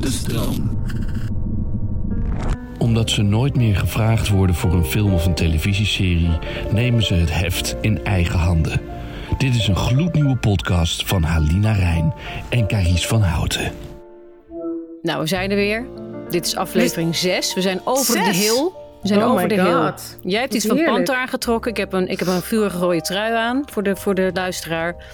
de stroom. Omdat ze nooit meer gevraagd worden voor een film of een televisieserie, nemen ze het heft in eigen handen. Dit is een gloednieuwe podcast van Halina Rijn en Carice van Houten. Nou, we zijn er weer. Dit is aflevering 6. We zijn over Zes? de hill. We zijn Oh over my de hill. God. Jij hebt iets van. Panther aangetrokken. Ik heb een, ik heb een vurige rode trui aan voor de, voor de luisteraar.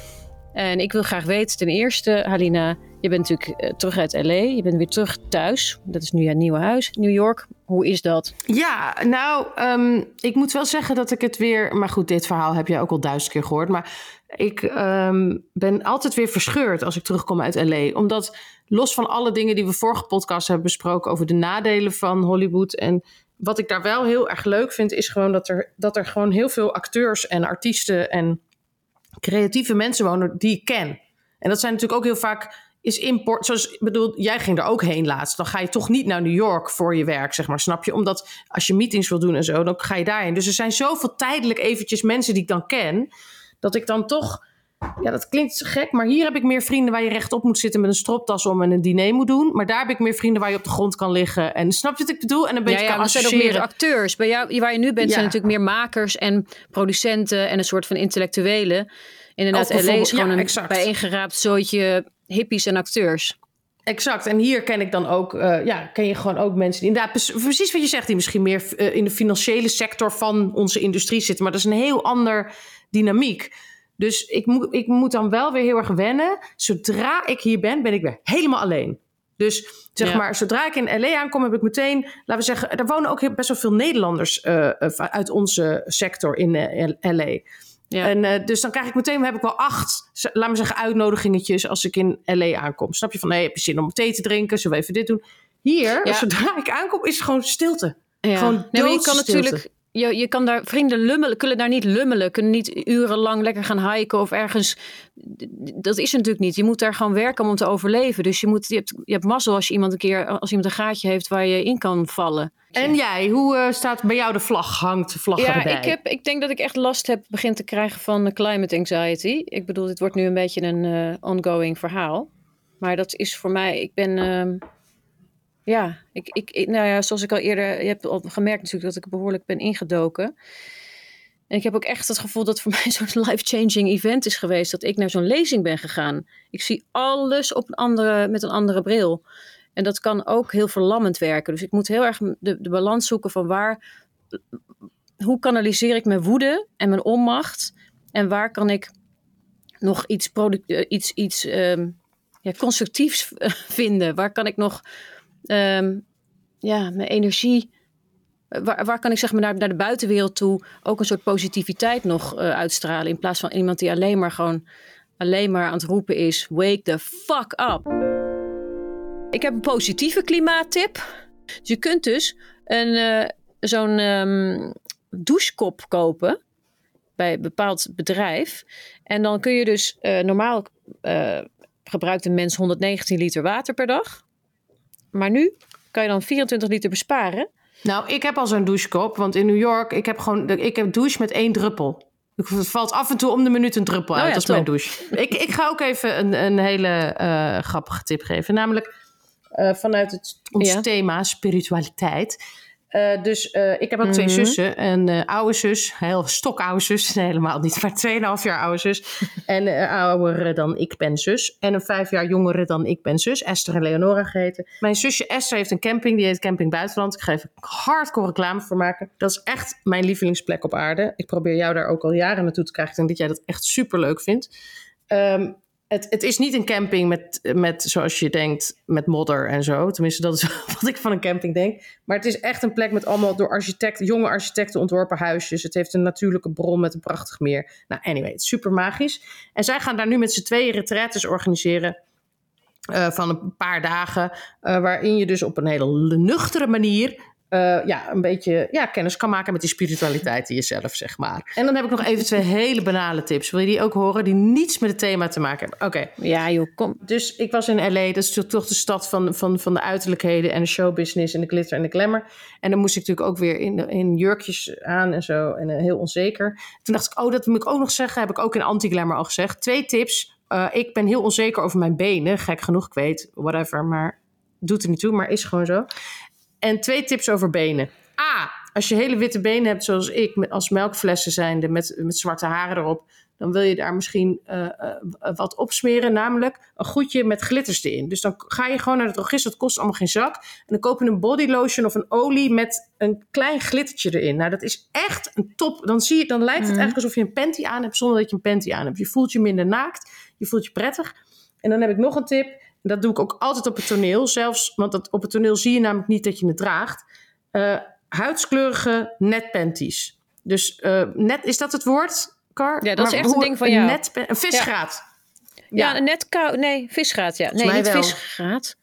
En ik wil graag weten, ten eerste, Halina, je bent natuurlijk eh, terug uit LA. Je bent weer terug thuis. Dat is nu jouw nieuwe huis, New York. Hoe is dat? Ja, nou, ehm, ik moet wel zeggen dat ik het weer... Maar goed, dit verhaal heb jij ook al duizend keer gehoord. Maar ik ehm, ben altijd weer verscheurd als ik terugkom uit L.A. Omdat los van alle dingen die we vorige podcast hebben besproken... over de nadelen van Hollywood... en wat ik daar wel heel erg leuk vind... is gewoon dat er, dat er gewoon heel veel acteurs en artiesten... en creatieve mensen wonen die ik ken. En dat zijn natuurlijk ook heel vaak is import. Zoals ik bedoel, jij ging er ook heen laatst. Dan ga je toch niet naar New York voor je werk, zeg maar. Snap je? Omdat als je meetings wil doen en zo, dan ga je daarheen. Dus er zijn zoveel tijdelijk eventjes mensen die ik dan ken, dat ik dan toch. Ja, dat klinkt gek, maar hier heb ik meer vrienden waar je rechtop moet zitten met een stropdas om en een diner moet doen. Maar daar heb ik meer vrienden waar je op de grond kan liggen. En snap je wat ik bedoel? En een beetje ja, ja, kan er zijn ook meer acteurs. Bij jou, waar je nu bent, Ja. zijn natuurlijk meer makers en producenten en een soort van intellectuelen. Inderdaad, LA is gewoon ja, een bijeengeraapt zooitje hippies en acteurs. Exact. En hier ken ik dan ook, eh, ja, ken je gewoon ook mensen die inderdaad, precies- wat je zegt, die misschien meer eh, in de financiële sector van onze industrie zitten. Maar dat is een heel ander dynamiek. Dus ik, moet ik moet dan wel weer heel erg wennen. Zodra ik hier ben, ben ik weer helemaal alleen. Dus zeg Ja. maar, zodra ik in LA aankom, heb ik meteen, laten we zeggen, er wonen ook best wel veel Nederlanders eh, uit onze sector in LA. Ja. En eh, dus dan krijg ik meteen, heb ik wel acht, laat me zeggen, uitnodigingetjes als ik in LA aankom. Snap je van, hey, heb je zin om thee te drinken? Zullen we even dit doen? Hier, Ja. zodra ik aankom, is het gewoon stilte. Ja. Gewoon nee, maar je kan natuurlijk. Je, je kan daar vrienden lummelen, kunnen daar niet lummelen, kunnen niet urenlang lekker gaan hiken of ergens. Dat is natuurlijk niet. Je moet daar gewoon werken om te overleven. Dus je, moet, je, hebt, je hebt mazzel als je iemand een keer, als iemand een gaatje heeft waar je in kan vallen. En jij, hoe eh, staat bij jou de vlag? Hangt de vlag Ja, erbij? ik, heb, ik denk dat ik echt last heb begin te krijgen van eh, climate anxiety. Ik bedoel, dit wordt nu een beetje een eh, ongoing verhaal. Maar dat is voor mij, ik ben, ehm, ja, ik, ik, nou ja, zoals ik al eerder, je hebt al gemerkt natuurlijk dat ik behoorlijk ben ingedoken. En ik heb ook echt het gevoel dat voor mij zo'n life-changing event is geweest. Dat ik naar zo'n lezing ben gegaan. Ik zie alles op een andere, met een andere bril. En dat kan ook heel verlammend werken. Dus ik moet heel erg de, de balans zoeken van waar, hoe kanaliseer ik mijn woede en mijn onmacht? En waar kan ik nog iets, product, eh, iets, iets ehm, ja, constructiefs vinden? Waar kan ik nog ehm, ja, mijn energie. Waar, waar kan ik zeg maar naar, naar de buitenwereld toe ook een soort positiviteit nog eh, uitstralen? In plaats van iemand die alleen maar gewoon alleen maar aan het roepen is: wake the fuck up. Ik heb een positieve klimaattip. Je kunt dus een, eh, zo'n ehm, douchekop kopen bij een bepaald bedrijf. En dan kun je dus eh, normaal eh, gebruikt een mens 119 liter water per dag. Maar nu kan je dan 24 liter besparen. Nou, ik heb al zo'n douchekop, want in New York, ik heb gewoon, ik heb douche met één druppel. Het valt af en toe om de minuut een druppel Oh uit. ja, is mijn douche. ik, ik ga ook even een, een hele eh, grappige tip geven. Namelijk eh, vanuit het, ons Ja. thema spiritualiteit. Eh, dus eh, ik heb ook twee Mhm. zussen. Een eh, oude zus, heel stokoude zus. Nee, helemaal niet, maar 2,5 jaar oude zus. En uh, ouder dan ik ben zus. En een vijf jaar jongere dan ik ben zus. Esther en Leonora geheten. Mijn zusje Esther heeft een camping. Die heet Camping Buitenland. Ik ga even hardcore reclame voor maken. Dat is echt mijn lievelingsplek op aarde. Ik probeer jou daar ook al jaren naartoe te krijgen. Ik denk dat jij dat echt super leuk vindt. Ehm, het, het is niet een camping met, met, zoals je denkt, met modder en zo. Tenminste, dat is wat ik van een camping denk. Maar het is echt een plek met allemaal door architecten, jonge architecten ontworpen huisjes. Het heeft een natuurlijke bron met een prachtig meer. Nou, anyway, het is super magisch. En zij gaan daar nu met z'n tweeën retraites organiseren. eh, van een paar dagen. eh, waarin je dus op een hele nuchtere manier. Eh, ja, een beetje ja, kennis kan maken met die spiritualiteit in jezelf, zeg maar. En dan heb ik nog even twee hele banale tips. Wil je die ook horen? Die niets met het thema te maken hebben. Oké. Ja, joh, kom. Dus ik was in LA, dat is toch de stad van, van, van de uiterlijkheden en de showbusiness en de glitter en de glamour. En dan moest ik natuurlijk ook weer in, in jurkjes aan en zo en eh, heel onzeker. Toen dacht ik, oh, dat moet ik ook nog zeggen, heb ik ook in anti-glamour al gezegd. Twee tips. Eh, ik ben heel onzeker over mijn benen, gek genoeg, ik weet, whatever, maar doet er niet toe, maar is gewoon zo. En twee tips over benen. A, als je hele witte benen hebt, zoals ik, als melkflessen zijnde, met, met zwarte haren erop, dan wil je daar misschien uh, uh, wat opsmeren, namelijk een goedje met glitters erin. Dus dan ga je gewoon naar de drogist, dat kost allemaal geen zak. En dan koop je een body lotion of een olie met een klein glittertje erin. Nou, dat is echt een top. Dan, zie je, dan lijkt het mm. eigenlijk alsof je een panty aan hebt zonder dat je een panty aan hebt. Je voelt je minder naakt, je voelt je prettig. En dan heb ik nog een tip. Dat doe ik ook altijd op het toneel. Zelfs, want dat, op het toneel zie je namelijk niet dat je het draagt. Uh, huidskleurige netpanties. Dus uh, net, is dat het woord, Car? Ja, dat is echt een ding van jou. Net, een visgraat. Ja, ja een net kou... Nee, visgraat, ja. Nee, niet visgraat.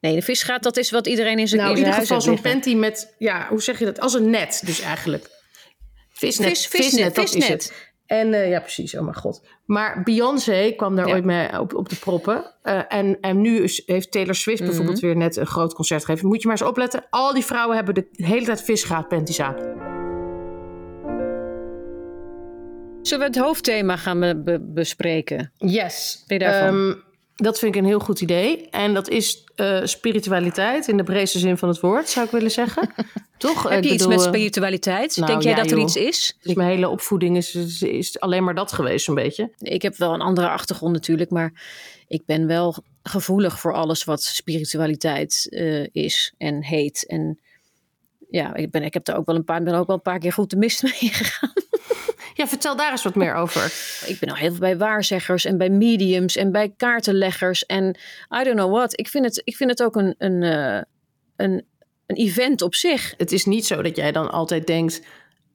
Nee, de visgraat, dat is wat iedereen in zijn, nou, in ieder geval zo'n panty met... Ja, hoe zeg je dat? Als een net dus eigenlijk. Visnet, Vis, visnet, visnet, dat visnet. is het. En uh, ja, precies, oh mijn god. Maar Beyoncé kwam daar ooit mee op, op de proppen. Uh, en, en nu is, heeft Taylor Swift mm -hmm. bijvoorbeeld weer net een groot concert gegeven. Moet je maar eens opletten. Al die vrouwen hebben de hele tijd visgraatpanties aan. Zullen we het hoofdthema gaan be be bespreken? Yes. Daarvan? Um, dat vind ik een heel goed idee. En dat is uh, spiritualiteit in de breedste zin van het woord, zou ik willen zeggen. Toch? Heb je iets met spiritualiteit? Nou, Denk jij ja, dat er joh. iets is? Dus mijn hele opvoeding is, is, is, alleen maar dat geweest, zo'n beetje. Ik heb wel een andere achtergrond natuurlijk, maar ik ben wel gevoelig voor alles wat spiritualiteit uh, is en heet. En ja, ik, ben, ik heb daar ook wel een paar, ben ook wel een paar keer goed de mist mee gegaan. Ja, vertel daar eens wat meer over. Ik ben al heel veel bij waarzeggers en bij mediums en bij kaartenleggers en I don't know what. Ik vind het, ik vind het ook een, een, uh, een, een event op zich. Het is niet zo dat jij dan altijd denkt: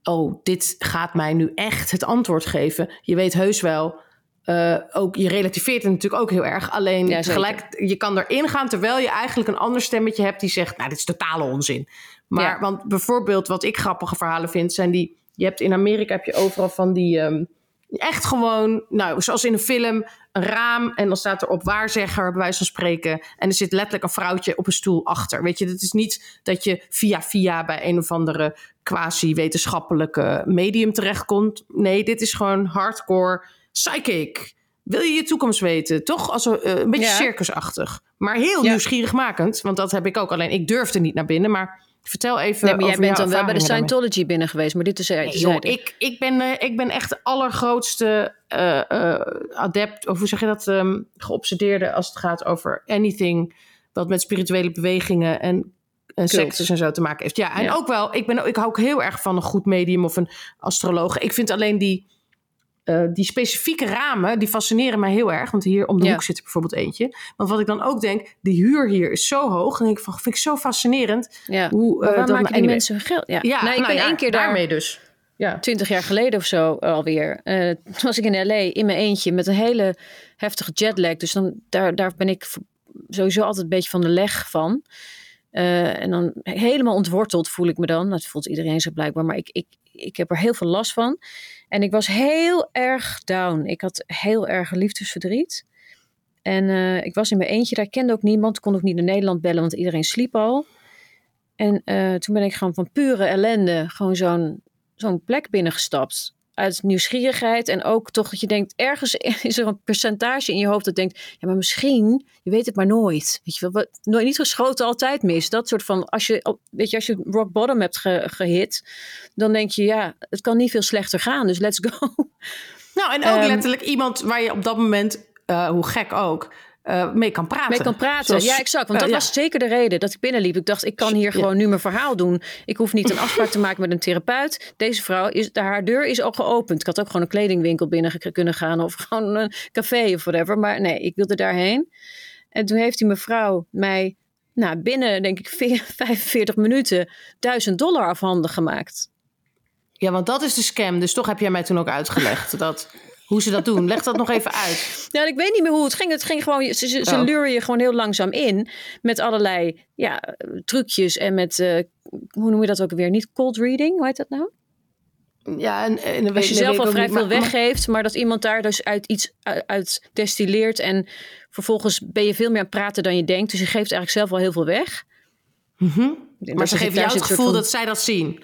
oh, dit gaat mij nu echt het antwoord geven. Je weet heus wel. Uh, ook, je relativeert het natuurlijk ook heel erg. Alleen ja, tegelijk, je kan erin gaan terwijl je eigenlijk een ander stemmetje hebt die zegt: Nou, dit is totale onzin. Maar, ja. want bijvoorbeeld, wat ik grappige verhalen vind, zijn die je hebt in Amerika heb je overal van die. Um, echt gewoon, nou, zoals in een film, een raam. En dan staat er op waarzegger, bij wijze van spreken. En er zit letterlijk een vrouwtje op een stoel achter. Weet je, het is niet dat je via via bij een of andere quasi-wetenschappelijke medium terechtkomt. Nee, dit is gewoon hardcore psychic. Wil je je toekomst weten? Toch? Als een, uh, een beetje ja. circusachtig. Maar heel ja. nieuwsgierigmakend. Want dat heb ik ook. Alleen ik durfde niet naar binnen. Maar Vertel even. Nee, maar jij bent dan wel bij de Scientology daarmee. binnen geweest, maar dit is er. Nee, joh, ik, ik, ben, uh, ik ben echt de allergrootste uh, uh, adept, of hoe zeg je dat, um, geobsedeerde als het gaat over anything wat met spirituele bewegingen en, en sectes en zo te maken heeft. Ja, en ja. ook wel, ik, ben, ik hou ook heel erg van een goed medium of een astroloog. Ik vind alleen die uh, die specifieke ramen, die fascineren mij heel erg. Want hier om de ja. hoek zit er bijvoorbeeld eentje. Want wat ik dan ook denk, de huur hier is zo hoog. En ik van, vind ik zo fascinerend. Ja. Hoe, uh, waar dan, maken die mensen hun geld? Ja, ja nou, ik nou ben één keer daarmee daar, dus. Ja. Twintig jaar geleden of zo alweer. Uh, toen was ik in L.A. in mijn eentje met een hele heftige jetlag. Dus dan, daar, daar ben ik sowieso altijd een beetje van de leg van. En dan helemaal ontworteld voel ik me dan. Dat voelt iedereen zo blijkbaar. Maar ik, ik, ik heb er heel veel last van. En ik was heel erg down. Ik had heel erg liefdesverdriet. En uh, ik was in mijn eentje, daar kende ook niemand. Kon ook niet naar Nederland bellen, want iedereen sliep al. En uh, toen ben ik gewoon van pure ellende gewoon zo'n zo'n plek binnengestapt uit nieuwsgierigheid en ook toch dat je denkt, ergens is er een percentage in je hoofd dat denkt, ja, maar misschien, je weet het maar nooit. Weet je wel, nooit niet geschoten, altijd mis. Dat soort van, als je, weet je, als je rock bottom hebt ge, gehit, dan denk je, ja, het kan niet veel slechter gaan, dus let's go. Nou, en ook um, letterlijk iemand waar je op dat moment, uh, hoe gek ook, uh, mee kan praten. Mee kan praten, Zoals, ja, exact. Want dat uh, was ja. zeker de reden dat ik binnenliep. Ik dacht, ik kan hier gewoon nu mijn verhaal doen. Ik hoef niet een afspraak te maken met een therapeut. Deze vrouw, is, haar deur is al geopend. Ik had ook gewoon een kledingwinkel binnen kunnen gaan of gewoon een café of whatever. Maar nee, ik wilde daarheen. En toen heeft die mevrouw mij nou, binnen, denk ik, 45 minuten 1000 dollar afhanden gemaakt. Ja, want dat is de scam. Dus toch heb jij mij toen ook uitgelegd dat hoe ze dat doen. Leg dat nog even uit. Ja, ik weet niet meer hoe het ging. Het ging gewoon, ze, ze, oh. luren je gewoon heel langzaam in met allerlei ja, trucjes en met, uh, hoe noem je dat ook weer? Niet cold reading, hoe heet dat nou? Ja, en, en als je zelf al vrij veel weggeeft, maar dat iemand daar dus uit iets uit, uit destilleert en vervolgens ben je veel meer aan het praten dan je denkt. Dus je geeft eigenlijk zelf al heel veel weg. Mm -hmm. Maar ze geven jou het gevoel van, dat zij dat zien.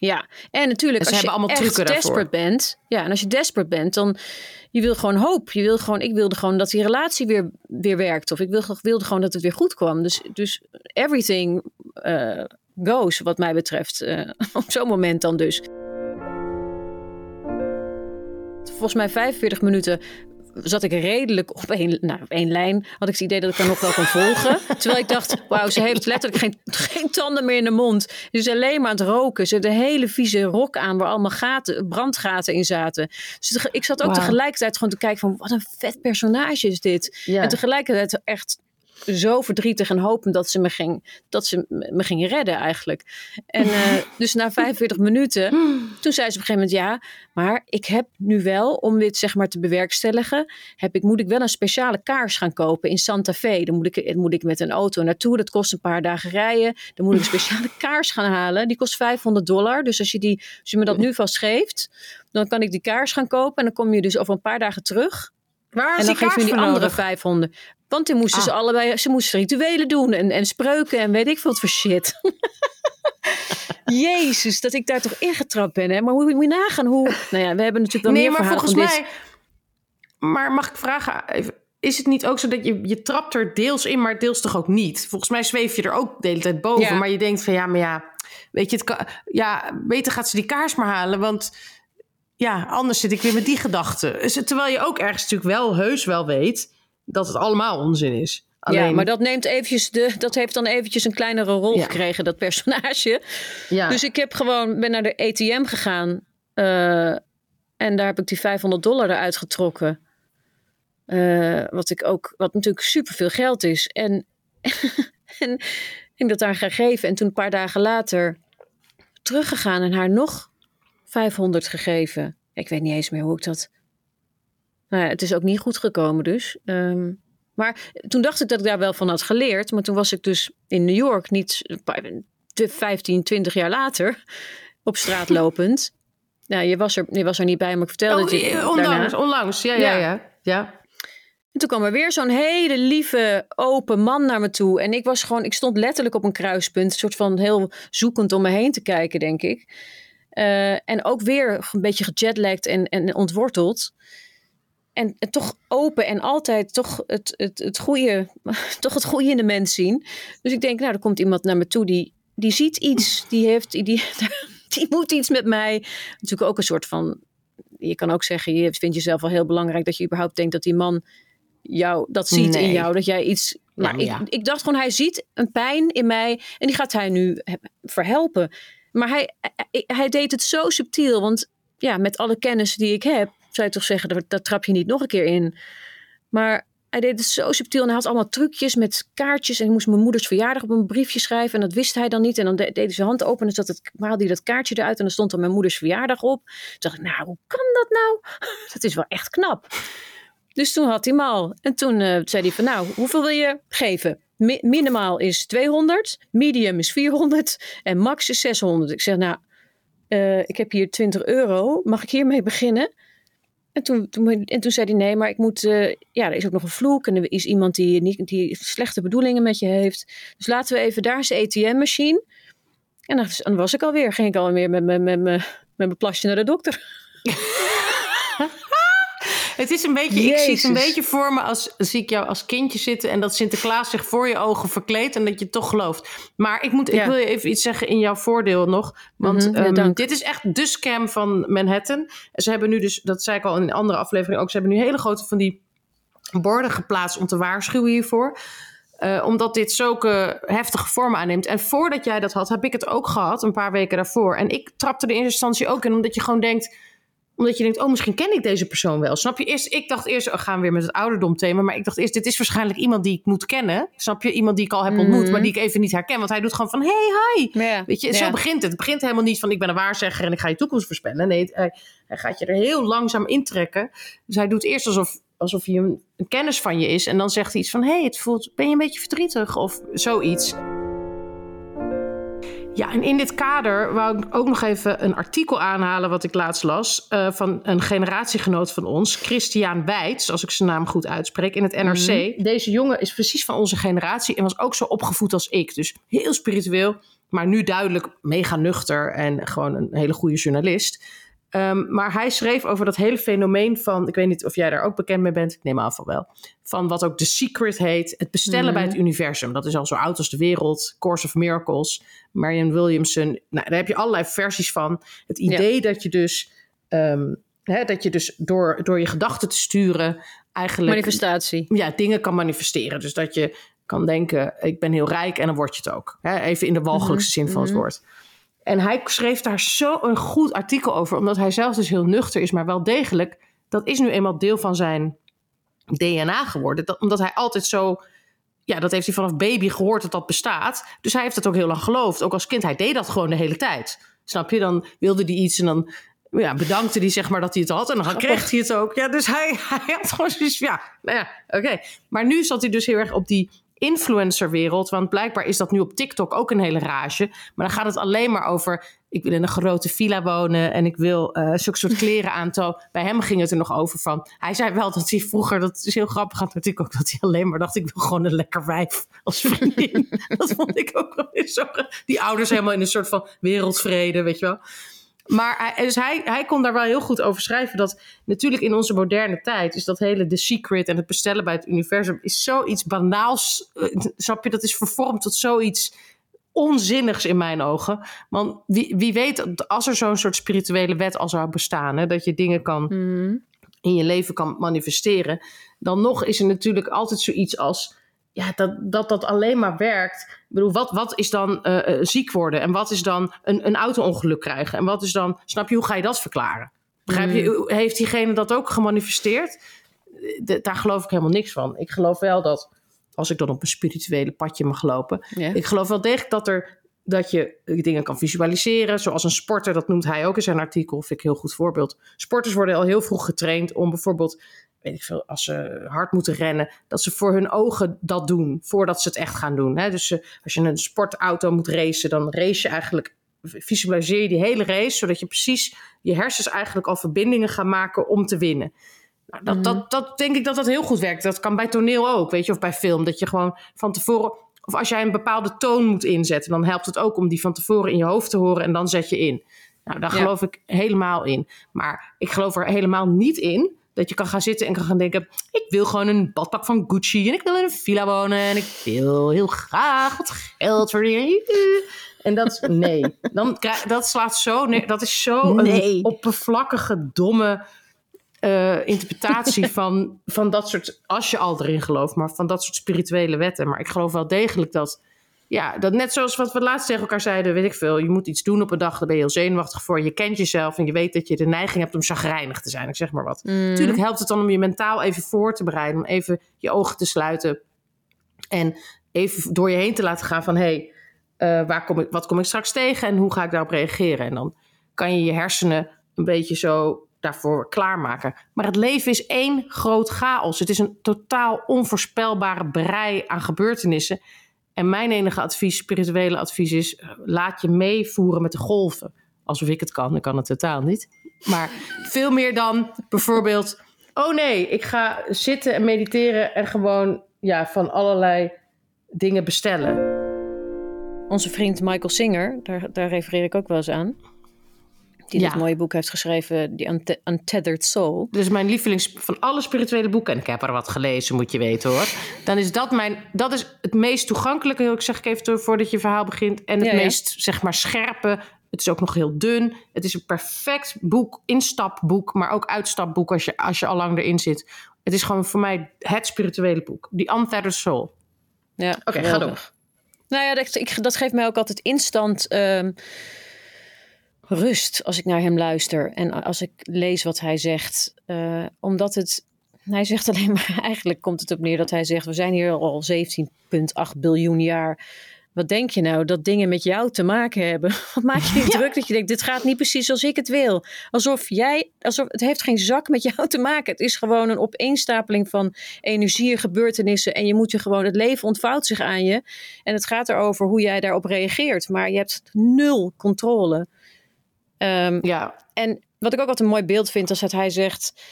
Ja, en natuurlijk dus als je allemaal echt desperate bent, ja, en als je desperate bent, dan je wil gewoon hoop. Je wil gewoon, ik wilde gewoon dat die relatie weer, weer werkt, of ik wilde, wilde gewoon dat het weer goed kwam. Dus, dus everything uh, goes, wat mij betreft. Uh, op zo'n moment dan dus. Volgens mij 45 minuten zat ik redelijk op één, nou, op één lijn. Had ik het idee dat ik haar nog wel kon volgen. Terwijl ik dacht, wauw, ze heeft letterlijk geen, geen tanden meer in de mond. Ze is alleen maar aan het roken. Ze heeft een hele vieze rok aan waar allemaal gaten, brandgaten in zaten. Dus ik zat ook wow. tegelijkertijd gewoon te kijken van, wat een vet personage is dit. Ja. En tegelijkertijd echt zo verdrietig en hopend dat ze me ging, dat ze me ging redden eigenlijk. En uh, dus na 45 minuten, toen zei ze op een gegeven moment ja, maar ik heb nu wel, om dit zeg maar te bewerkstelligen, heb ik, moet ik wel een speciale kaars gaan kopen in Santa Fe. Dan moet ik, moet ik met een auto naartoe, dat kost een paar dagen rijden. Dan moet ik een speciale kaars gaan halen, die kost 500 dollar. Dus als je, die, als je me dat nu vast geeft, dan kan ik die kaars gaan kopen en dan kom je dus over een paar dagen terug. Waar en dan geef je die andere 500. Want die moesten ah. ze allebei, ze moesten rituelen doen en, en spreuken en weet ik veel wat voor shit. Jezus, dat ik daar toch ingetrapt ben. Hè? Maar hoe moet je nagaan hoe... Nou ja, we hebben natuurlijk wel nee, meer maar volgens mij... Dit. Maar mag ik vragen, even, is het niet ook zo dat je, je trapt er deels in, maar deels toch ook niet? Volgens mij zweef je er ook de hele tijd boven. Ja. Maar je denkt van ja, maar ja, weet je, het kan, ja, beter gaat ze die kaars maar halen, want ja, anders zit ik weer met die gedachten. Terwijl je ook ergens natuurlijk wel heus wel weet dat het allemaal onzin is. Alleen... Ja, maar dat neemt eventjes de, dat heeft dan eventjes een kleinere rol ja. gekregen, dat personage. Ja. Dus ik heb gewoon, ben naar de ATM gegaan. Uh, en daar heb ik die 500 dollar eruit getrokken. Uh, wat ik ook, wat natuurlijk superveel geld is. En, en ik dat daar gegeven. En toen een paar dagen later teruggegaan en haar nog 500 gegeven. Ik weet niet eens meer hoe ik dat nou ja, het is ook niet goed gekomen dus. Um, maar toen dacht ik dat ik daar wel van had geleerd. Maar toen was ik dus in New York niet 15, 20 jaar later op straat lopend. Nou, je was er, je was er niet bij, maar ik vertelde oh, je onlangs, onlangs, ja, ja, ja. ja. En toen kwam er weer zo'n hele lieve, open man naar me toe. En ik was gewoon, ik stond letterlijk op een kruispunt, een soort van heel zoekend om me heen te kijken, denk ik. Uh, en ook weer een beetje gejetlagd en, en ontworteld. En, en, toch open en altijd toch het, het, het, goede, toch het goede in de mens zien. Dus ik denk, nou, er komt iemand naar me toe die, die ziet iets, die, heeft, die, die moet iets met mij. Natuurlijk ook een soort van, je kan ook zeggen, je vindt jezelf wel heel belangrijk dat je überhaupt denkt dat die man jou dat ziet nee. in jou, dat jij iets. Nou, ja. Ik, ik dacht gewoon, hij ziet een pijn in mij en die gaat hij nu verhelpen. Maar hij, hij, hij deed het zo subtiel, want ja, met alle kennis die ik heb, zou je toch zeggen, daar trap je niet nog een keer in. Maar hij deed het zo subtiel en hij had allemaal trucjes met kaartjes. En hij moest mijn moeders verjaardag op een briefje schrijven. En dat wist hij dan niet. En dan deed hij zijn hand open en zat het, haalde hij dat kaartje eruit. En dan stond er mijn moeders verjaardag op. Toen dacht ik, nou, hoe kan dat nou? Dat is wel echt knap. Dus toen had hij hem al. En toen uh, zei hij van, nou, hoeveel wil je geven? Mi minimaal is 200, medium is 400 en max is 600. Ik zeg, nou, uh, ik heb hier 20 euro. Mag ik hiermee beginnen? En toen, toen, en toen zei hij: Nee, maar ik moet. Uh, ja, er is ook nog een vloek. En er is iemand die, niet, die slechte bedoelingen met je heeft. Dus laten we even. Daar is de ATM-machine. En dan, was ik alweer. Ging ik alweer met, met, met, met, met mijn plasje naar de dokter. Het is een beetje, Jezus. ik zie het een beetje voor me als zie ik jou als kindje zitten en dat Sinterklaas zich voor je ogen verkleedt en dat je toch gelooft. Maar ik, moet, ja. ik wil je even iets zeggen in jouw voordeel nog. Want Mhm, ja, um, dank. dit is echt de scam van Manhattan. Ze hebben nu dus, dat zei ik al in een andere aflevering ook, ze hebben nu hele grote van die borden geplaatst om te waarschuwen hiervoor. Uh, omdat dit zulke heftige vormen aanneemt. En voordat jij dat had, heb ik het ook gehad, een paar weken daarvoor. En ik trapte er in eerste instantie ook in, omdat je gewoon denkt omdat je denkt, oh, misschien ken ik deze persoon wel. Snap je? Eerst, ik dacht eerst, oh, gaan we weer met het ouderdom thema. Maar ik dacht eerst, dit is waarschijnlijk iemand die ik moet kennen. Snap je? Iemand die ik al heb ontmoet, Mhm. maar die ik even niet herken. Want hij doet gewoon van, hey, hi. Ja, Weet je, ja. zo begint het. Het begint helemaal niet van, ik ben een waarzegger en ik ga je toekomst voorspellen. Nee, hij, hij gaat je er heel langzaam intrekken. Dus hij doet eerst alsof, alsof hij een, een kennis van je is. En dan zegt hij iets van, hey, het voelt, ben je een beetje verdrietig? Of zoiets. Ja, en in dit kader wou ik ook nog even een artikel aanhalen wat ik laatst las uh, van een generatiegenoot van ons, Christian Weits, als ik zijn naam goed uitspreek, in het NRC. Mhm. Deze jongen is precies van onze generatie en was ook zo opgevoed als ik. Dus heel spiritueel, maar nu duidelijk mega nuchter en gewoon een hele goede journalist. Ehm, maar hij schreef over dat hele fenomeen van, ik weet niet of jij daar ook bekend mee bent, ik neem aan van wel, van wat ook The Secret heet, het bestellen bij het universum. Dat is al zo oud als de wereld, Course of Miracles, Marian Williamson. Nou, daar heb je allerlei versies van. Het idee dat je dus, ehm, hè, dat je dus door, door je gedachten te sturen eigenlijk... Manifestatie. Ja, dingen kan manifesteren. Dus dat je kan denken, ik ben heel rijk en dan word je het ook. Hè? Even in de walgelijkste zin van het woord. En hij schreef daar zo een goed artikel over, omdat hij zelf dus heel nuchter is, maar wel degelijk. Dat is nu eenmaal deel van zijn DNA geworden. Dat, omdat hij altijd zo. Ja, dat heeft hij vanaf baby gehoord dat dat bestaat. Dus hij heeft het ook heel lang geloofd. Ook als kind, hij deed dat gewoon de hele tijd. Snap je? Dan wilde hij iets en dan ja, bedankte hij zeg maar dat hij het had. En dan kreeg hij het ook. Ja, dus hij, hij had gewoon zoiets ja, nou ja, oké. Maar nu zat hij dus heel erg op die influencerwereld. Want blijkbaar is dat nu op TikTok ook een hele rage. Maar dan gaat het alleen maar over. Ik wil in een grote villa wonen en ik wil uh, zulke soort kleren aantonen. Bij hem ging het er nog over van. Hij zei wel dat hij vroeger, dat is heel grappig aan het artikel ook, dat hij alleen maar dacht: ik wil gewoon een lekker wijf als vriendin. dat vond ik ook wel weer zo. Die ouders helemaal in een soort van wereldvrede, weet je wel. Maar hij, dus hij, hij kon daar wel heel goed over schrijven. Dat natuurlijk in onze moderne tijd is dat hele The Secret en het bestellen bij het universum is zoiets banaals. Uh, snap je? Dat is vervormd tot zoiets onzinnigs in mijn ogen. Want wie, wie weet, als er zo'n soort spirituele wet al zou bestaan, hè, dat je dingen kan mm. in je leven kan manifesteren, dan nog is er natuurlijk altijd zoiets als ja, dat, dat dat alleen maar werkt. Ik bedoel, wat, wat is dan uh, ziek worden? En wat is dan een, een auto-ongeluk krijgen? En wat is dan, snap je, hoe ga je dat verklaren? Begrijp je, mm. heeft diegene dat ook gemanifesteerd? De, daar geloof ik helemaal niks van. Ik geloof wel dat, als ik dan op een spirituele padje mag lopen, yeah. ik geloof wel degelijk dat er dat je dingen kan visualiseren. Zoals een sporter, dat noemt hij ook in zijn artikel, vind ik een heel goed voorbeeld. Sporters worden al heel vroeg getraind om bijvoorbeeld weet ik veel, als ze hard moeten rennen, dat ze voor hun ogen dat doen, voordat ze het echt gaan doen. Hè? Dus als je een sportauto moet racen, dan race je eigenlijk, visualiseer je die hele race, zodat je precies je hersens eigenlijk al verbindingen gaan maken om te winnen. Nou, dat, dat, mhm. dat denk ik dat dat heel goed werkt. Dat kan bij toneel ook, weet je, of bij film. Dat je gewoon van tevoren, of als jij een bepaalde toon moet inzetten, dan helpt het ook om die van tevoren in je hoofd te horen en dan zet je in. Nou, daar geloof ik helemaal in. Maar ik geloof er helemaal niet in dat je kan gaan zitten en kan gaan denken: ik wil gewoon een badpak van Gucci en ik wil in een villa wonen en ik wil heel graag wat geld verdienen. En dat nee, dan dat slaat zo neer. Dat is zo nee. een oppervlakkige, domme uh, interpretatie van, van dat soort. Als je al erin gelooft, maar van dat soort spirituele wetten. Maar ik geloof wel degelijk dat ja, dat net zoals wat we laatst tegen elkaar zeiden, weet ik veel. Je moet iets doen op een dag, daar ben je heel zenuwachtig voor. Je kent jezelf en je weet dat je de neiging hebt om chagrijnig te zijn. Ik zeg maar wat. Natuurlijk helpt het dan om je mentaal even voor te bereiden. Om even je ogen te sluiten. En even door je heen te laten gaan van... hé, hey, uh, waar kom ik, wat kom ik straks tegen en hoe ga ik daarop reageren? En dan kan je je hersenen een beetje zo daarvoor klaarmaken. Maar het leven is één groot chaos. Het is een totaal onvoorspelbare brei aan gebeurtenissen... En mijn enige advies, spirituele advies is: eh, laat je meevoeren met de golven. Alsof ik het kan, ik kan het totaal niet. Maar veel meer dan bijvoorbeeld: oh nee, ik ga zitten en mediteren en gewoon ja, van allerlei dingen bestellen. Onze vriend Michael Singer, daar, daar refereer ik ook wel eens aan die ja. dit mooie boek heeft geschreven, die Untethered Soul. Dus mijn lievelings van alle spirituele boeken, en ik heb er wat gelezen, moet je weten hoor. Dan is dat mijn, dat is het meest toegankelijke, ik zeg ik even voordat je verhaal begint. En het ja, meest, zeg maar, scherpe. Het is ook nog heel dun. Het is een perfect boek, instapboek, maar ook uitstapboek als je, als je al lang erin zit. Het is gewoon voor mij het spirituele boek. Die Untethered Soul. Ja, oké, ga door. Nou ja, dat, ik, dat geeft mij ook altijd instant... Um, rust als ik naar hem luister en als ik lees wat hij zegt. Uh, omdat het. Hij zegt alleen maar, eigenlijk komt het op neer dat hij zegt: We zijn hier al 17,8 biljoen jaar. Wat denk je nou dat dingen met jou te maken hebben? Wat maak je ja. druk dat je denkt: Dit gaat niet precies zoals ik het wil? Alsof jij, alsof het heeft geen zak met jou te maken. Het is gewoon een opeenstapeling van energie, gebeurtenissen. En je moet je gewoon, het leven ontvouwt zich aan je. En het gaat erover hoe jij daarop reageert. Maar je hebt nul controle. Um, ja. En wat ik ook altijd een mooi beeld vind, is dat hij zegt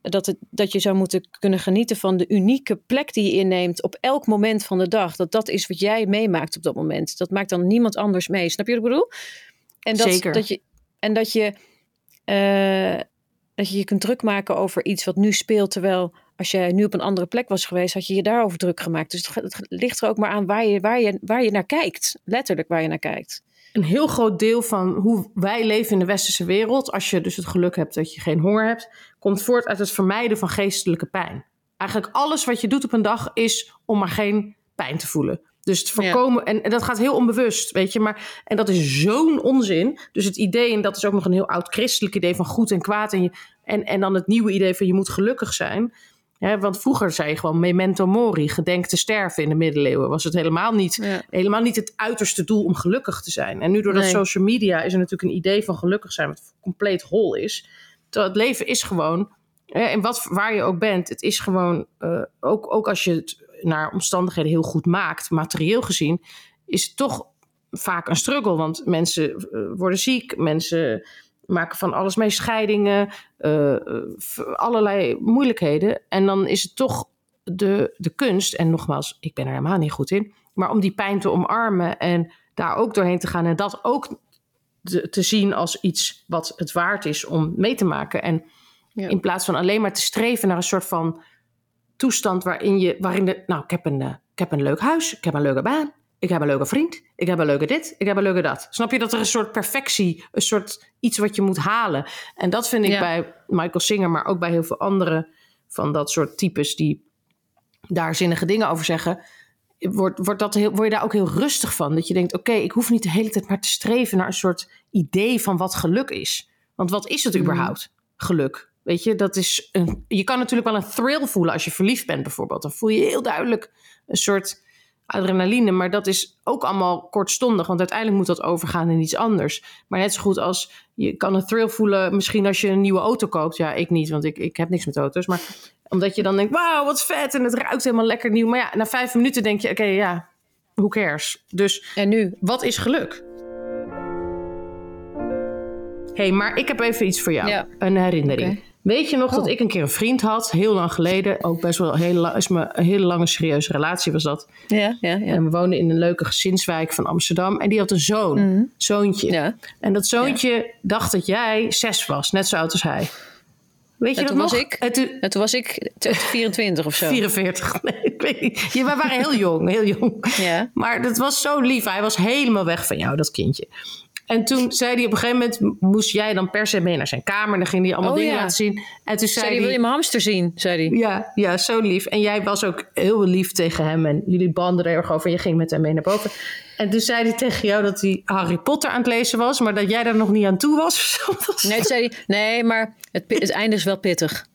dat, het, dat je zou moeten kunnen genieten van de unieke plek die je inneemt op elk moment van de dag. Dat dat is wat jij meemaakt op dat moment. Dat maakt dan niemand anders mee. Snap je wat ik bedoel? En dat, Zeker. Dat je, en dat je eh, dat je je kunt druk maken over iets wat nu speelt, terwijl als jij nu op een andere plek was geweest, had je je daarover druk gemaakt. Dus het, het ligt er ook maar aan waar je, waar, je, waar je naar kijkt. Letterlijk waar je naar kijkt. Een heel groot deel van hoe wij leven in de westerse wereld, als je dus het geluk hebt dat je geen honger hebt, komt voort uit het vermijden van geestelijke pijn. Eigenlijk alles wat je doet op een dag is om maar geen pijn te voelen. Dus het voorkomen, en, en, dat gaat heel onbewust, weet je. Maar, en dat is zo'n onzin. Dus het idee, en dat is ook nog een heel oud christelijk idee van goed en kwaad. En, je, en, en dan het nieuwe idee van je moet gelukkig zijn. Want vroeger zei je gewoon memento mori, gedenk te sterven in de middeleeuwen. Was het helemaal niet, helemaal niet het uiterste doel om gelukkig te zijn. En nu door dat social media is er natuurlijk een idee van gelukkig zijn wat compleet hol is. Terwijl het leven is gewoon, en wat, waar je ook bent, het is gewoon, uh, ook, ook als je het naar omstandigheden heel goed maakt, materieel gezien, is het toch vaak een struggle. Want mensen eh, worden ziek, mensen maken van alles mee, scheidingen, uh, allerlei moeilijkheden. En dan is het toch de, de kunst, en nogmaals, ik ben er helemaal niet goed in, maar om die pijn te omarmen en daar ook doorheen te gaan en dat ook te, te zien als iets wat het waard is om mee te maken. En ja. in plaats van alleen maar te streven naar een soort van toestand waarin je, waarin de, nou, ik heb, een, uh, ik heb een leuk huis, ik heb een leuke baan, ik heb een leuke vriend, ik heb een leuke dit, ik heb een leuke dat. Snap je dat er een soort perfectie, een soort iets wat je moet halen. En dat vind ik ja. bij Michael Singer, maar ook bij heel veel andere van dat soort types die daar zinnige dingen over zeggen. Wordt, wordt dat heel, word je daar ook heel rustig van? Dat je denkt: oké, okay, ik hoef niet de hele tijd maar te streven naar een soort idee van wat geluk is. Want wat is het überhaupt? Geluk. Weet je, dat is een, je kan natuurlijk wel een thrill voelen als je verliefd bent bijvoorbeeld. Dan voel je heel duidelijk een soort adrenaline, maar dat is ook allemaal kortstondig, want uiteindelijk moet dat overgaan in iets anders. Maar net zo goed als je kan een thrill voelen, misschien als je een nieuwe auto koopt. Ja, ik niet, want ik, ik heb niks met auto's. Maar omdat je dan denkt, wauw, wat vet en het ruikt helemaal lekker nieuw. Maar ja, na vijf minuten denk je, oké, ja, who cares? Dus en nu? Wat is geluk? hey, maar ik heb even iets voor jou. Ja. Een herinnering. Okay. Weet je nog oh. dat ik een keer een vriend had, heel lang geleden, ook best wel een hele, is me een hele lange serieuze relatie was dat. Ja, ja, ja. En we woonden in een leuke gezinswijk van Amsterdam en die had een zoon, mm. zoontje. Ja. En dat zoontje ja. dacht dat jij zes was, net zo oud als hij. Weet je en dat nog? Was ik, en toen, en toen was ik 24 of zo. 44, nee, ik weet niet. Ja, wij waren heel jong, heel jong. Ja. Maar dat was zo lief. Hij was helemaal weg van jou, dat kindje. En toen zei hij op een gegeven moment, moest jij dan per se mee naar zijn kamer. Dan ging hij allemaal oh, dingen ja. laten zien. En toen zei, hij, wil je mijn hamster zien, zei hij. Ja, ja, zo lief. En jij was ook heel lief tegen hem. En jullie banden er erg over. En je ging met hem mee naar boven. En toen zei hij tegen jou dat hij Harry Potter aan het lezen was. Maar dat jij daar nog niet aan toe was. nee, zei hij, nee, maar het, het einde is wel pittig.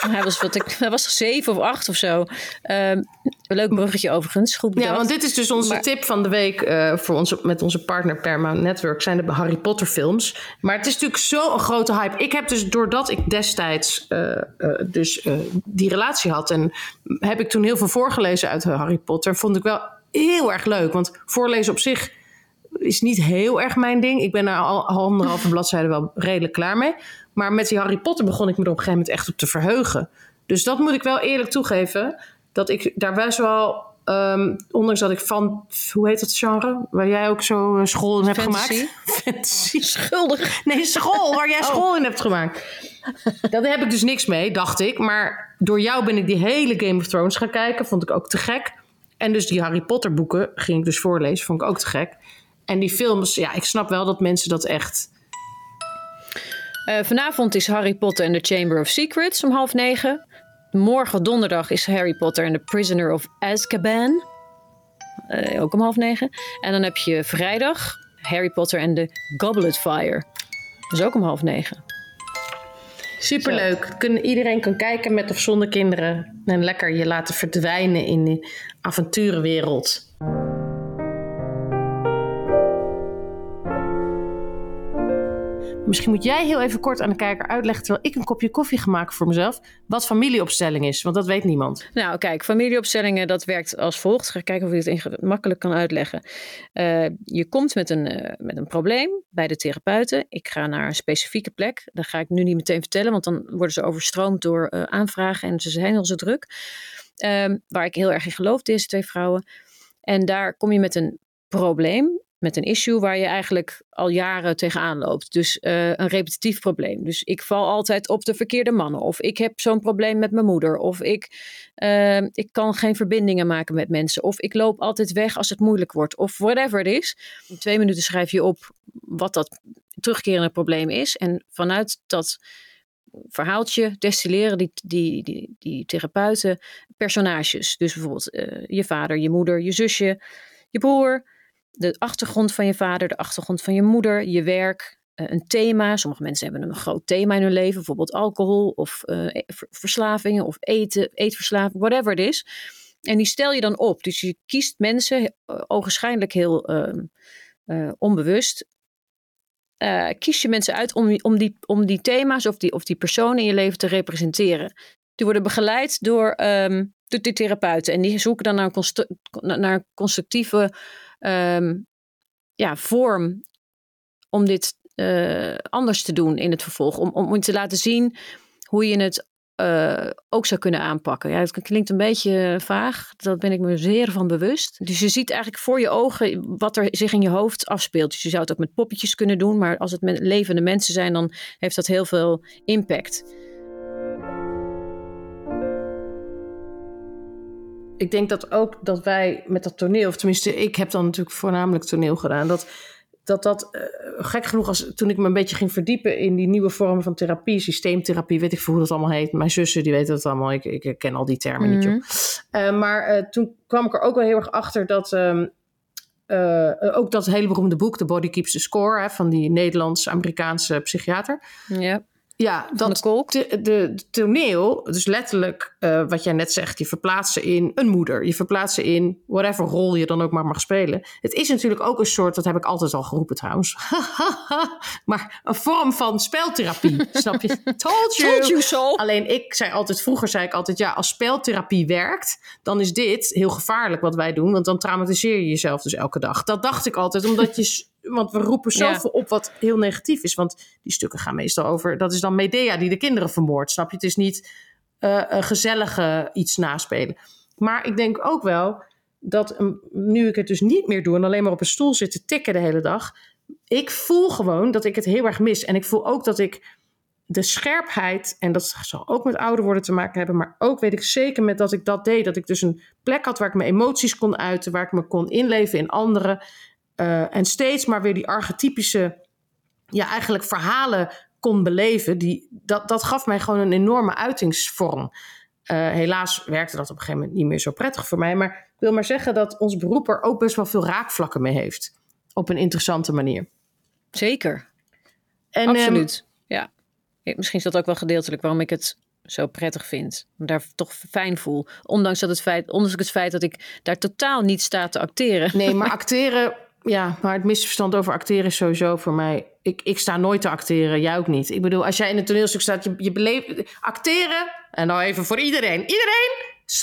Hij, was, wat ik, hij was zeven of acht of zo. Um, leuk bruggetje overigens. Goed bedacht. Ja, want dit is dus onze maar, tip van de week uh, voor onze, met onze partner Paramount Network. Zijn de Harry Potter films. Maar het is natuurlijk zo'n grote hype. Ik heb dus doordat ik destijds uh, uh, dus die relatie had. En heb ik toen heel veel voorgelezen uit Harry Potter. Vond ik wel heel erg leuk. Want voorlezen op zich is niet heel erg mijn ding. Ik ben er al anderhalve bladzijde wel redelijk klaar mee. Maar met die Harry Potter begon ik me er op een gegeven moment echt op te verheugen. Dus dat moet ik wel eerlijk toegeven. Dat ik daar best wel, um, ondanks dat ik van, hoe heet dat genre? Waar jij ook zo school in hebt Fantasy? gemaakt. Fantasy. Schuldig. Nee, school, waar jij Oh. school in hebt gemaakt. Daar heb ik dus niks mee, dacht ik. Maar door jou ben ik die hele Game of Thrones gaan kijken. Vond ik ook te gek. En dus die Harry Potter boeken ging ik dus voorlezen. Vond ik ook te gek. En die films, ja, ik snap wel dat mensen dat echt... Uh, vanavond is Harry Potter and the Chamber of Secrets om half negen. Morgen donderdag is Harry Potter and the Prisoner of Azkaban. Uh, ook om half negen. En dan heb je vrijdag Harry Potter and the Goblet Fire. Dat is ook om half negen. Superleuk. Kun, iedereen kan kijken met of zonder kinderen. En lekker je laten verdwijnen in die avonturenwereld. Misschien moet jij heel even kort aan de kijker uitleggen, terwijl ik een kopje koffie gemaakt voor mezelf, wat familieopstelling is, want dat weet niemand. Nou, kijk, familieopstellingen, dat werkt als volgt. Ga kijken of ik het makkelijk kan uitleggen. Uh, je komt met een, uh, met een probleem bij de therapeuten. Ik ga naar een specifieke plek. Dat ga ik nu niet meteen vertellen, want dan worden ze overstroomd door uh, aanvragen en ze zijn al zo druk. Um, waar ik heel erg in geloof, deze twee vrouwen. En daar kom je met een probleem. Met een issue waar je eigenlijk al jaren tegenaan loopt. Dus uh, een repetitief probleem. Dus ik val altijd op de verkeerde mannen. Of ik heb zo'n probleem met mijn moeder. Of ik, uh, ik kan geen verbindingen maken met mensen. Of ik loop altijd weg als het moeilijk wordt. Of whatever het is. In twee minuten schrijf je op wat dat terugkerende probleem is. En vanuit dat verhaaltje destilleren die, die, die, die therapeuten personages. Dus bijvoorbeeld uh, je vader, je moeder, je zusje, je broer de achtergrond van je vader, de achtergrond van je moeder, je werk, uh, een thema. Sommige mensen hebben een groot thema in hun leven, bijvoorbeeld alcohol of uh, verslavingen of eten, eetverslaving, whatever het is. En die stel je dan op. Dus je kiest mensen, uh, ogenschijnlijk heel ehm, onbewust, kies je mensen uit om, om, die, om die thema's of die, of die personen in je leven te representeren. Die worden begeleid door, um, door die therapeuten. En die zoeken dan naar een, naar constructieve um, ja, vorm om dit uh, anders te doen in het vervolg. Om, om te laten zien hoe je het uh, ook zou kunnen aanpakken. Ja, het klinkt een beetje vaag. Daar ben ik me zeer van bewust. Dus je ziet eigenlijk voor je ogen wat er zich in je hoofd afspeelt. Dus je zou het ook met poppetjes kunnen doen. Maar als het met levende mensen zijn, dan heeft dat heel veel impact. Ik denk dat ook dat wij met dat toneel, of tenminste, ik heb dan natuurlijk voornamelijk toneel gedaan, dat dat, dat uh, gek genoeg, als, toen ik me een beetje ging verdiepen in die nieuwe vormen van therapie, systeemtherapie, weet ik veel hoe dat allemaal heet. Mijn zussen, die weten dat allemaal, ik, ik ken al die termen mm niet. Joh. Uh, maar uh, toen kwam ik er ook wel heel erg achter dat. Um, ook dat hele beroemde boek, The Body Keeps the Score, hè, van die Nederlands-Amerikaanse psychiater. Ja. Ja, dat de, de, toneel, dus letterlijk uh, wat jij net zegt, je verplaatsen in een moeder, je verplaatsen in whatever rol je dan ook maar mag spelen. Het is natuurlijk ook een soort, dat heb ik altijd al geroepen trouwens, maar een vorm van speltherapie, snap je? Told you. Told you so. Alleen ik zei altijd, vroeger zei ik altijd, ja, als speltherapie werkt, dan is dit heel gevaarlijk wat wij doen, want dan traumatiseer je jezelf dus elke dag. Dat dacht ik altijd, omdat je want we roepen zoveel ja. op wat heel negatief is. Want die stukken gaan meestal over. Dat is dan Medea die de kinderen vermoordt. Snap je? Het is niet uh, een gezellige iets naspelen. Maar ik denk ook wel dat nu ik het dus niet meer doe en alleen maar op een stoel zit te tikken de hele dag. Ik voel gewoon dat ik het heel erg mis. En ik voel ook dat ik de scherpheid, en dat zal ook met ouder worden te maken hebben, maar ook weet ik zeker met dat ik dat deed, dat ik dus een plek had waar ik mijn emoties kon uiten, waar ik me kon inleven in anderen. Uh, en steeds maar weer die archetypische, ja, eigenlijk verhalen kon beleven. Die, dat, dat gaf mij gewoon een enorme uitingsvorm. Uh, helaas werkte dat op een gegeven moment niet meer zo prettig voor mij. Maar ik wil maar zeggen dat ons beroep er ook best wel veel raakvlakken mee heeft. Op een interessante manier. Zeker. En, Absoluut. Um, ja. Misschien is dat ook wel gedeeltelijk waarom ik het zo prettig vind. Me daar toch fijn voel. Ondanks, dat het feit, ondanks het feit dat ik daar totaal niet sta te acteren. Nee, maar acteren ja, maar het misverstand over acteren is sowieso voor mij. Ik, ik sta nooit te acteren, jij ook niet. Ik bedoel, als jij in een toneelstuk staat, je, je beleeft. Acteren, en nou even voor iedereen. Iedereen,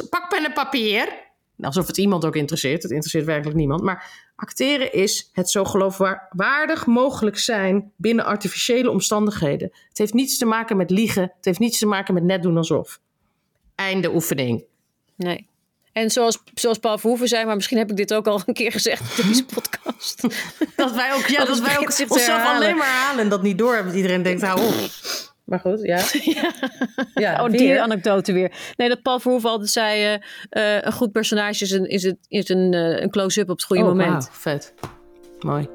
pak pen en papier. Alsof het iemand ook interesseert. Het interesseert werkelijk niemand. Maar acteren is het zo geloofwaardig mogelijk zijn binnen artificiële omstandigheden. Het heeft niets te maken met liegen. Het heeft niets te maken met net doen alsof. Einde oefening. Nee. En zoals, zoals Paul Verhoeven zei, maar misschien heb ik dit ook al een keer gezegd in deze podcast. dat wij ook, ja, dat, wij ook onszelf alleen maar halen en dat niet door hebben. Dat iedereen denkt, hou op. Maar goed, ja. ja. ja oh, die anekdote weer. Nee, dat Paul Verhoeven altijd zei... Uh, een goed personage is een, is het, is een, uh, een close-up op het goede oh, moment. Wow, vet. Mooi.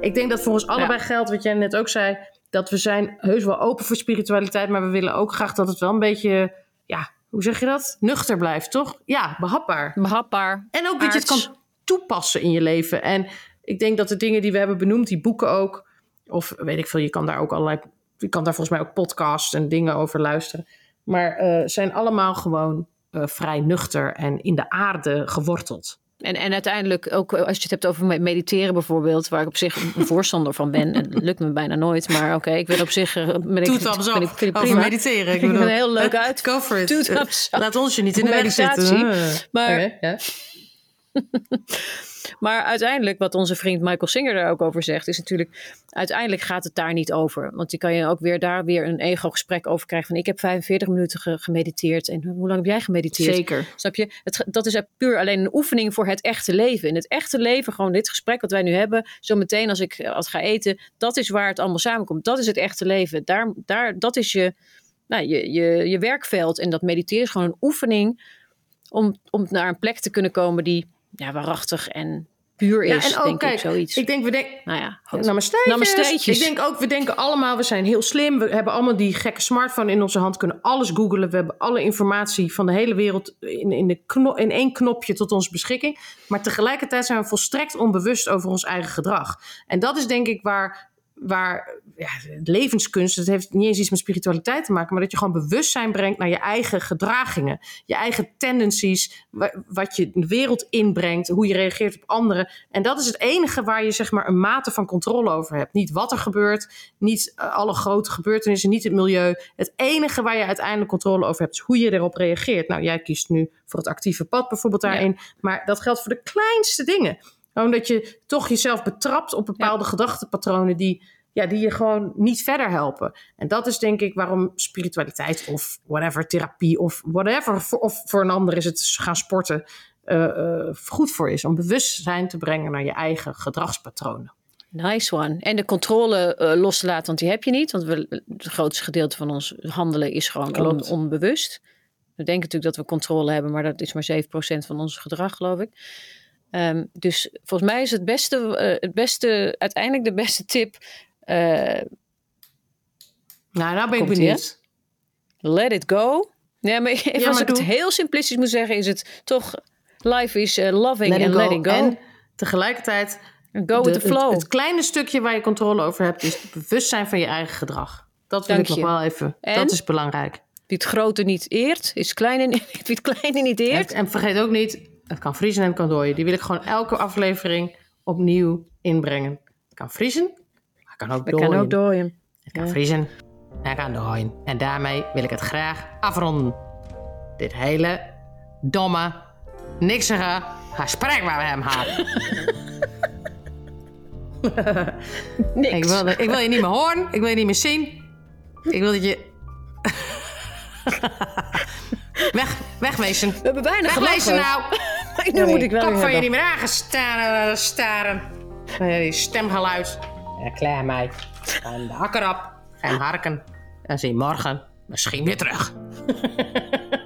Ik denk dat voor ons allebei ja. geldt, wat jij net ook zei... dat we zijn heus wel open voor spiritualiteit... maar we willen ook graag dat het wel een beetje... ja, hoe zeg je dat? Nuchter blijft, toch? Ja, behapbaar. Behapbaar. En ook dat je het kan toepassen in je leven. En ik denk dat de dingen die we hebben benoemd, die boeken ook, of weet ik veel, je kan daar ook allerlei, je kan daar volgens mij ook podcasts en dingen over luisteren. Maar uh, zijn allemaal gewoon uh, vrij nuchter en in de aarde geworteld. En, en uiteindelijk ook als je het hebt over mediteren bijvoorbeeld, waar ik op zich een voorstander van ben. En dat lukt me bijna nooit, maar oké, okay, ik wil op zich... Ben ik, ben ik, vind ik over mediteren. Ik bedoel, heel leuk uit. Go for it. Laat ons je niet in de weg zitten. Maar, okay. Maar uiteindelijk, wat onze vriend Michael Singer daar ook over zegt, is natuurlijk, uiteindelijk gaat het daar niet over. Want je kan je ook weer daar weer een ego-gesprek over krijgen van ik heb 45 minuten gemediteerd en hoe lang heb jij gemediteerd? Zeker. Snap je? Het, dat is puur alleen een oefening voor het echte leven. In het echte leven, gewoon dit gesprek wat wij nu hebben, zo meteen als ik als ga eten, dat is waar het allemaal samenkomt. Dat is het echte leven. Daar, daar, dat is je, nou, je, je, je werkveld. En dat mediteren is gewoon een oefening om, om naar een plek te kunnen komen die ja, waarachtig en puur is, ja, en ook, denk kijk, ik, zoiets. Ik denk, we denken... Nou ja, Namasteetjes. Ik denk ook, we denken allemaal, we zijn heel slim. We hebben allemaal die gekke smartphone in onze hand, kunnen alles googlen. We hebben alle informatie van de hele wereld in, in, de knop, in één knopje tot onze beschikking. Maar tegelijkertijd zijn we volstrekt onbewust over ons eigen gedrag. En dat is denk ik waar waar ja, levenskunst, het heeft niet eens iets met spiritualiteit te maken, maar dat je gewoon bewustzijn brengt naar je eigen gedragingen, je eigen tendencies, wat je de wereld inbrengt, hoe je reageert op anderen. En dat is het enige waar je zeg maar een mate van controle over hebt. Niet wat er gebeurt, niet eh, alle grote gebeurtenissen, niet het milieu. Het enige waar je uiteindelijk controle over hebt, is hoe je erop reageert. Nou, jij kiest nu voor het actieve pad bijvoorbeeld daarin, maar dat geldt voor de kleinste dingen omdat je toch jezelf betrapt op bepaalde ja. gedachtepatronen die, ja, die je gewoon niet verder helpen. En dat is denk ik waarom spiritualiteit of whatever, therapie of whatever, voor, of voor een ander is het gaan sporten, uh, uh, goed voor is. Om bewustzijn te brengen naar je eigen gedragspatronen. Nice one. En de controle uh, los te laten, want die heb je niet. Want we, het grootste gedeelte van ons handelen is gewoon on, onbewust. We denken natuurlijk dat we controle hebben, maar dat is maar 7% van ons gedrag, geloof ik. Um, dus volgens mij is het beste, uh, het beste, uiteindelijk de beste tip. Uh, nou, nou ben ik benieuwd. Let it go. Ja, maar even ja, als ik het heel simplistisch moet zeggen, is het toch life is uh, loving and letting go. En tegelijkertijd go with the flow. Het, het, kleine stukje waar je controle over hebt, is het bewustzijn van je eigen gedrag. Dat wil Dank ik nog wel even. En dat is belangrijk. Wie het grote niet eert, is kleine, wie het kleine niet eert. En, en vergeet ook niet, het kan vriezen en het kan dooien. Die wil ik gewoon elke aflevering opnieuw inbrengen. Het kan vriezen, maar het kan ook het dooien. Kan ook dooien. Het kan vriezen en het kan dooien. En daarmee wil ik het graag afronden. Dit hele domme, niksige gesprek waar we hem hadden. Niks. Ik wil, ik wil je niet meer horen. Ik wil je niet meer zien. Ik wil dat je... Weg, wegwezen. We hebben bijna Wegwezen nou. nu moet ik wel van je niet meer aangestaren. Staren. Die stemgeluid. Ja, klaar mij. En de hakker op. En harken. En zie morgen misschien weer terug.